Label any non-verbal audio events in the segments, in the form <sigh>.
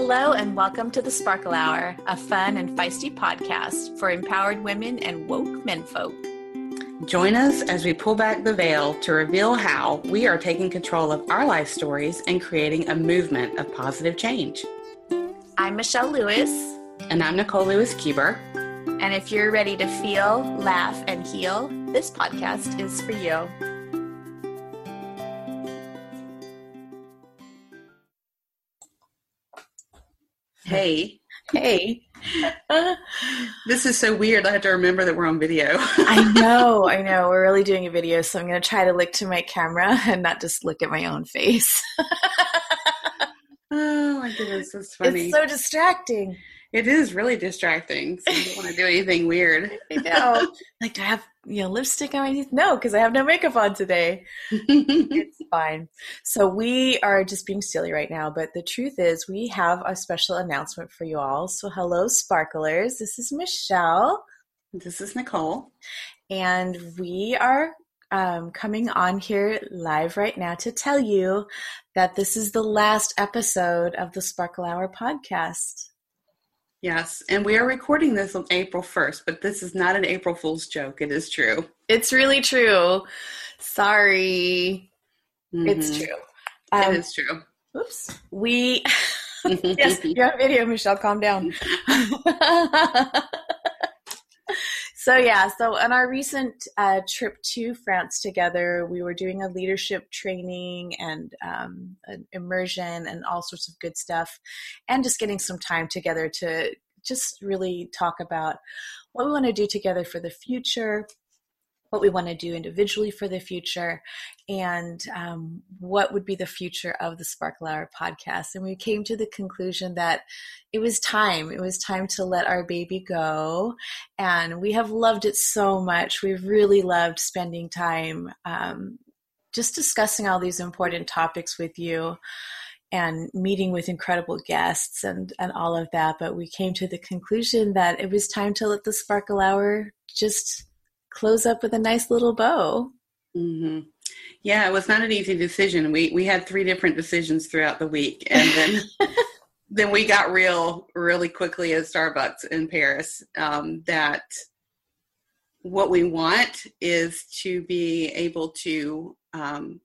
Hello, and welcome to the Sparkle Hour, a fun and feisty podcast for empowered women and woke menfolk. Join us as we pull back the veil to reveal how we are taking control of our life stories and creating a movement of positive change. I'm Michelle Lewis. And I'm Nicole Lewis Keeber. And if you're ready to feel, laugh, and heal, this podcast is for you. Hey. Hey. <laughs> this is so weird. I have to remember that we're on video. I <laughs> know, I know. We're really doing a video, so I'm going to try to look to my camera and not just look at my own face. <laughs> oh my goodness, that's funny. It's so distracting. It is really distracting. So you don't want to do anything weird. I know. <laughs> like, do I have you know lipstick on my teeth? No, because I have no makeup on today. <laughs> it's fine. So we are just being silly right now, but the truth is, we have a special announcement for you all. So hello, sparklers. This is Michelle. This is Nicole, and we are um, coming on here live right now to tell you that this is the last episode of the Sparkle Hour podcast. Yes, and we are recording this on April 1st, but this is not an April Fool's joke. It is true. It's really true. Sorry. Mm-hmm. It's true. Um, it is true. Oops. We, <laughs> <laughs> yes, you have video, Michelle. Calm down. <laughs> so, yeah, so on our recent uh, trip to France together, we were doing a leadership training and um, an immersion and all sorts of good stuff, and just getting some time together to just really talk about what we want to do together for the future, what we want to do individually for the future, and um, what would be the future of the Sparkle Hour podcast. And we came to the conclusion that it was time. It was time to let our baby go. And we have loved it so much. We've really loved spending time um, just discussing all these important topics with you and meeting with incredible guests and, and all of that. But we came to the conclusion that it was time to let the Sparkle Hour just close up with a nice little bow. Mm-hmm. Yeah, it was not an easy decision. We we had three different decisions throughout the week, and then <laughs> then we got real really quickly at Starbucks in Paris. Um, that what we want is to be able to um,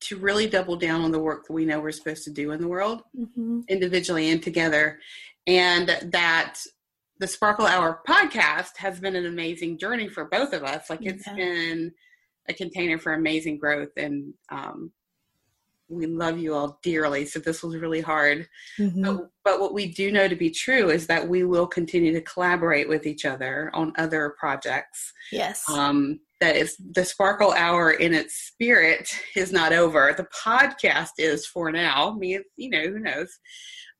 to really double down on the work that we know we're supposed to do in the world, mm-hmm. individually and together, and that the Sparkle Hour podcast has been an amazing journey for both of us. Like it's yeah. been a container for amazing growth, and um, we love you all dearly. So this was really hard, mm-hmm. but, but what we do know to be true is that we will continue to collaborate with each other on other projects. Yes. Um, that is the Sparkle Hour in its spirit is not over. The podcast is for now. Me, you know, who knows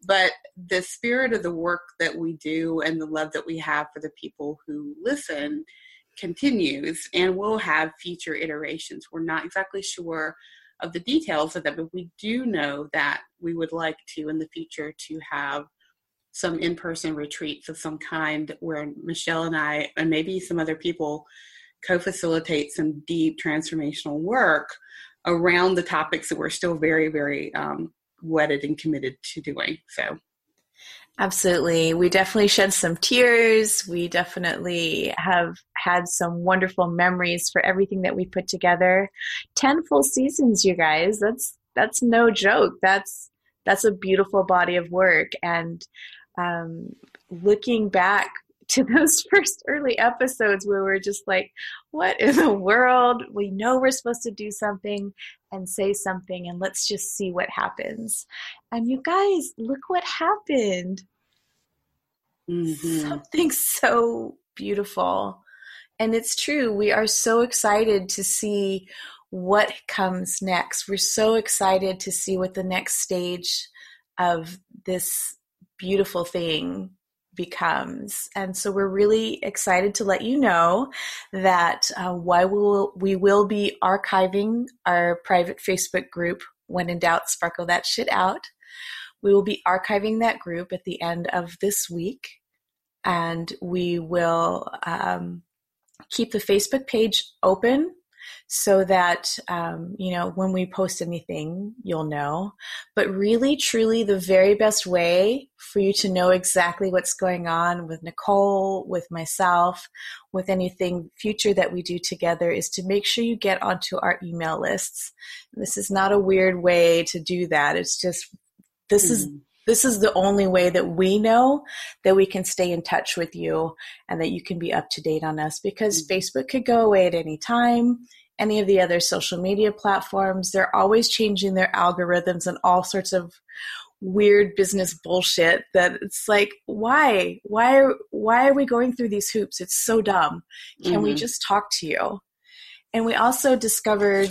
but the spirit of the work that we do and the love that we have for the people who listen continues and we'll have future iterations. We're not exactly sure of the details of that but we do know that we would like to in the future to have some in-person retreats of some kind where michelle and i and maybe some other people co-facilitate some deep transformational work around the topics that we're still very very um, wedded and committed to doing. So Absolutely. We definitely shed some tears. We definitely have had some wonderful memories for everything that we put together. 10 full seasons, you guys. That's that's no joke. That's that's a beautiful body of work and um, looking back <laughs> to those first early episodes where we're just like, what in the world? We know we're supposed to do something and say something, and let's just see what happens. And you guys, look what happened. Mm-hmm. Something so beautiful. And it's true. We are so excited to see what comes next. We're so excited to see what the next stage of this beautiful thing becomes. And so we're really excited to let you know that uh, why will we will be archiving our private Facebook group when in doubt sparkle that shit out. We will be archiving that group at the end of this week and we will um, keep the Facebook page open so that um, you know when we post anything you'll know. But really truly the very best way for you to know exactly what's going on with nicole with myself with anything future that we do together is to make sure you get onto our email lists. This is not a weird way to do that. It's just this mm. is this is the only way that we know that we can stay in touch with you and that you can be up to date on us because mm-hmm. Facebook could go away at any time. Any of the other social media platforms, they're always changing their algorithms and all sorts of weird business bullshit that it's like why why are why are we going through these hoops it's so dumb can mm-hmm. we just talk to you and we also discovered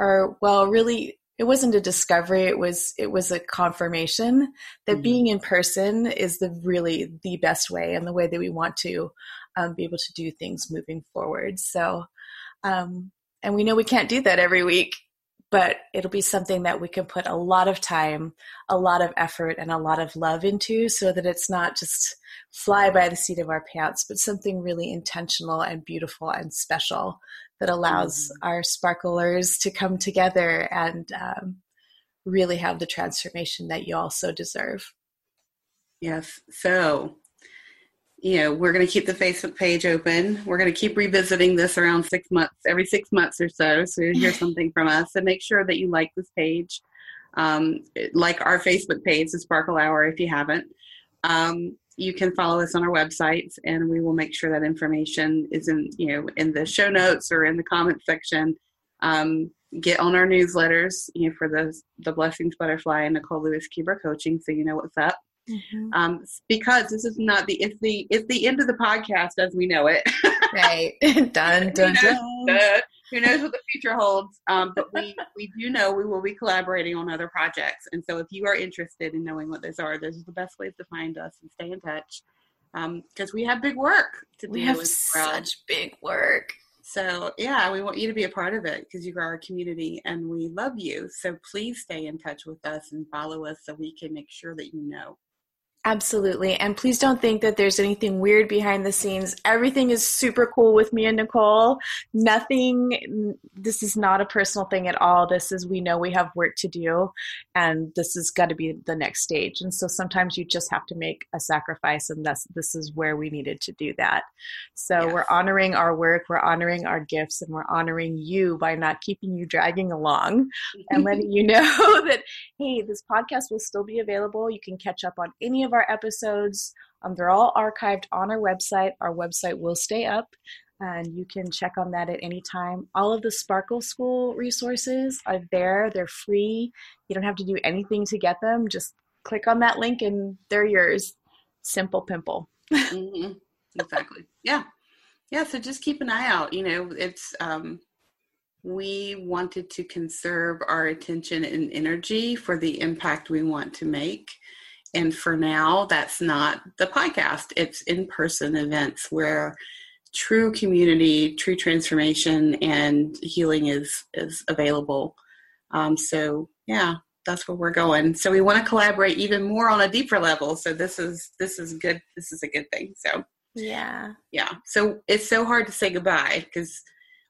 or well really it wasn't a discovery it was it was a confirmation that mm-hmm. being in person is the really the best way and the way that we want to um, be able to do things moving forward so um, and we know we can't do that every week but it'll be something that we can put a lot of time a lot of effort and a lot of love into so that it's not just fly by the seat of our pants but something really intentional and beautiful and special that allows mm-hmm. our sparklers to come together and um, really have the transformation that you also deserve. Yes. So, you know, we're going to keep the Facebook page open. We're going to keep revisiting this around six months, every six months or so. So you hear <sighs> something from us and make sure that you like this page. Um, like our Facebook page, the Sparkle Hour, if you haven't. Um, you can follow us on our websites and we will make sure that information is in you know in the show notes or in the comment section um, get on our newsletters you know for the the blessings butterfly and nicole lewis keeber coaching so you know what's up mm-hmm. um, because this is not the it's the it's the end of the podcast as we know it <laughs> right done done done who knows what the future holds. Um, but we, we do know we will be collaborating on other projects. And so if you are interested in knowing what those are, those are the best ways to find us and stay in touch. Because um, we have big work to we do. We have such big work. So yeah, we want you to be a part of it because you are our community and we love you. So please stay in touch with us and follow us so we can make sure that you know. Absolutely. And please don't think that there's anything weird behind the scenes. Everything is super cool with me and Nicole. Nothing, this is not a personal thing at all. This is, we know we have work to do, and this is got to be the next stage. And so sometimes you just have to make a sacrifice, and that's, this is where we needed to do that. So yes. we're honoring our work, we're honoring our gifts, and we're honoring you by not keeping you dragging along and letting <laughs> you know <laughs> that, hey, this podcast will still be available. You can catch up on any of of our episodes. Um, they're all archived on our website. Our website will stay up, and you can check on that at any time. All of the Sparkle School resources are there. They're free. You don't have to do anything to get them. Just click on that link, and they're yours. Simple pimple. mm-hmm. Exactly. Yeah. Yeah. So just keep an eye out. You know, it's um, we wanted to conserve our attention and energy for the impact we want to make. And for now, that's not the podcast. It's in person events where true community, true transformation, and healing is is available. Um, so yeah, that's where we're going. So we want to collaborate even more on a deeper level. So this is this is good. This is a good thing. So yeah, yeah. So it's so hard to say goodbye because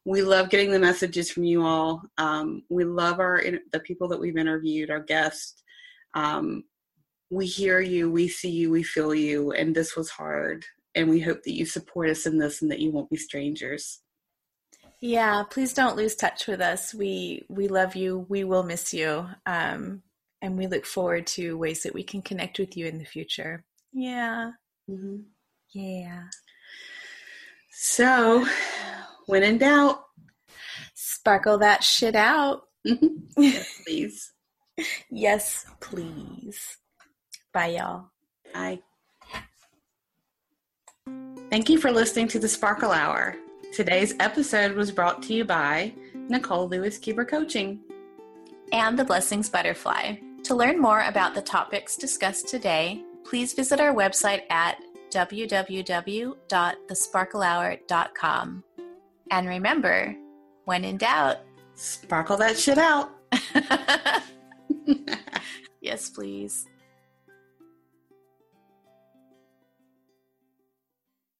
we love getting the messages from you all. Um, we love our the people that we've interviewed, our guests. Um, we hear you, we see you, we feel you, and this was hard. And we hope that you support us in this and that you won't be strangers. Yeah, please don't lose touch with us. We we love you. We will miss you. Um, and we look forward to ways that we can connect with you in the future. Yeah. Mm-hmm. Yeah. So, when in doubt, sparkle that shit out. <laughs> yes, please. yes, please. Bye, y'all. Bye. Thank you for listening to the Sparkle Hour. Today's episode was brought to you by Nicole Lewis Keeber Coaching and the Blessings Butterfly. To learn more about the topics discussed today, please visit our website at www.thesparklehour.com. And remember, when in doubt, sparkle that shit out. <laughs> yes, please.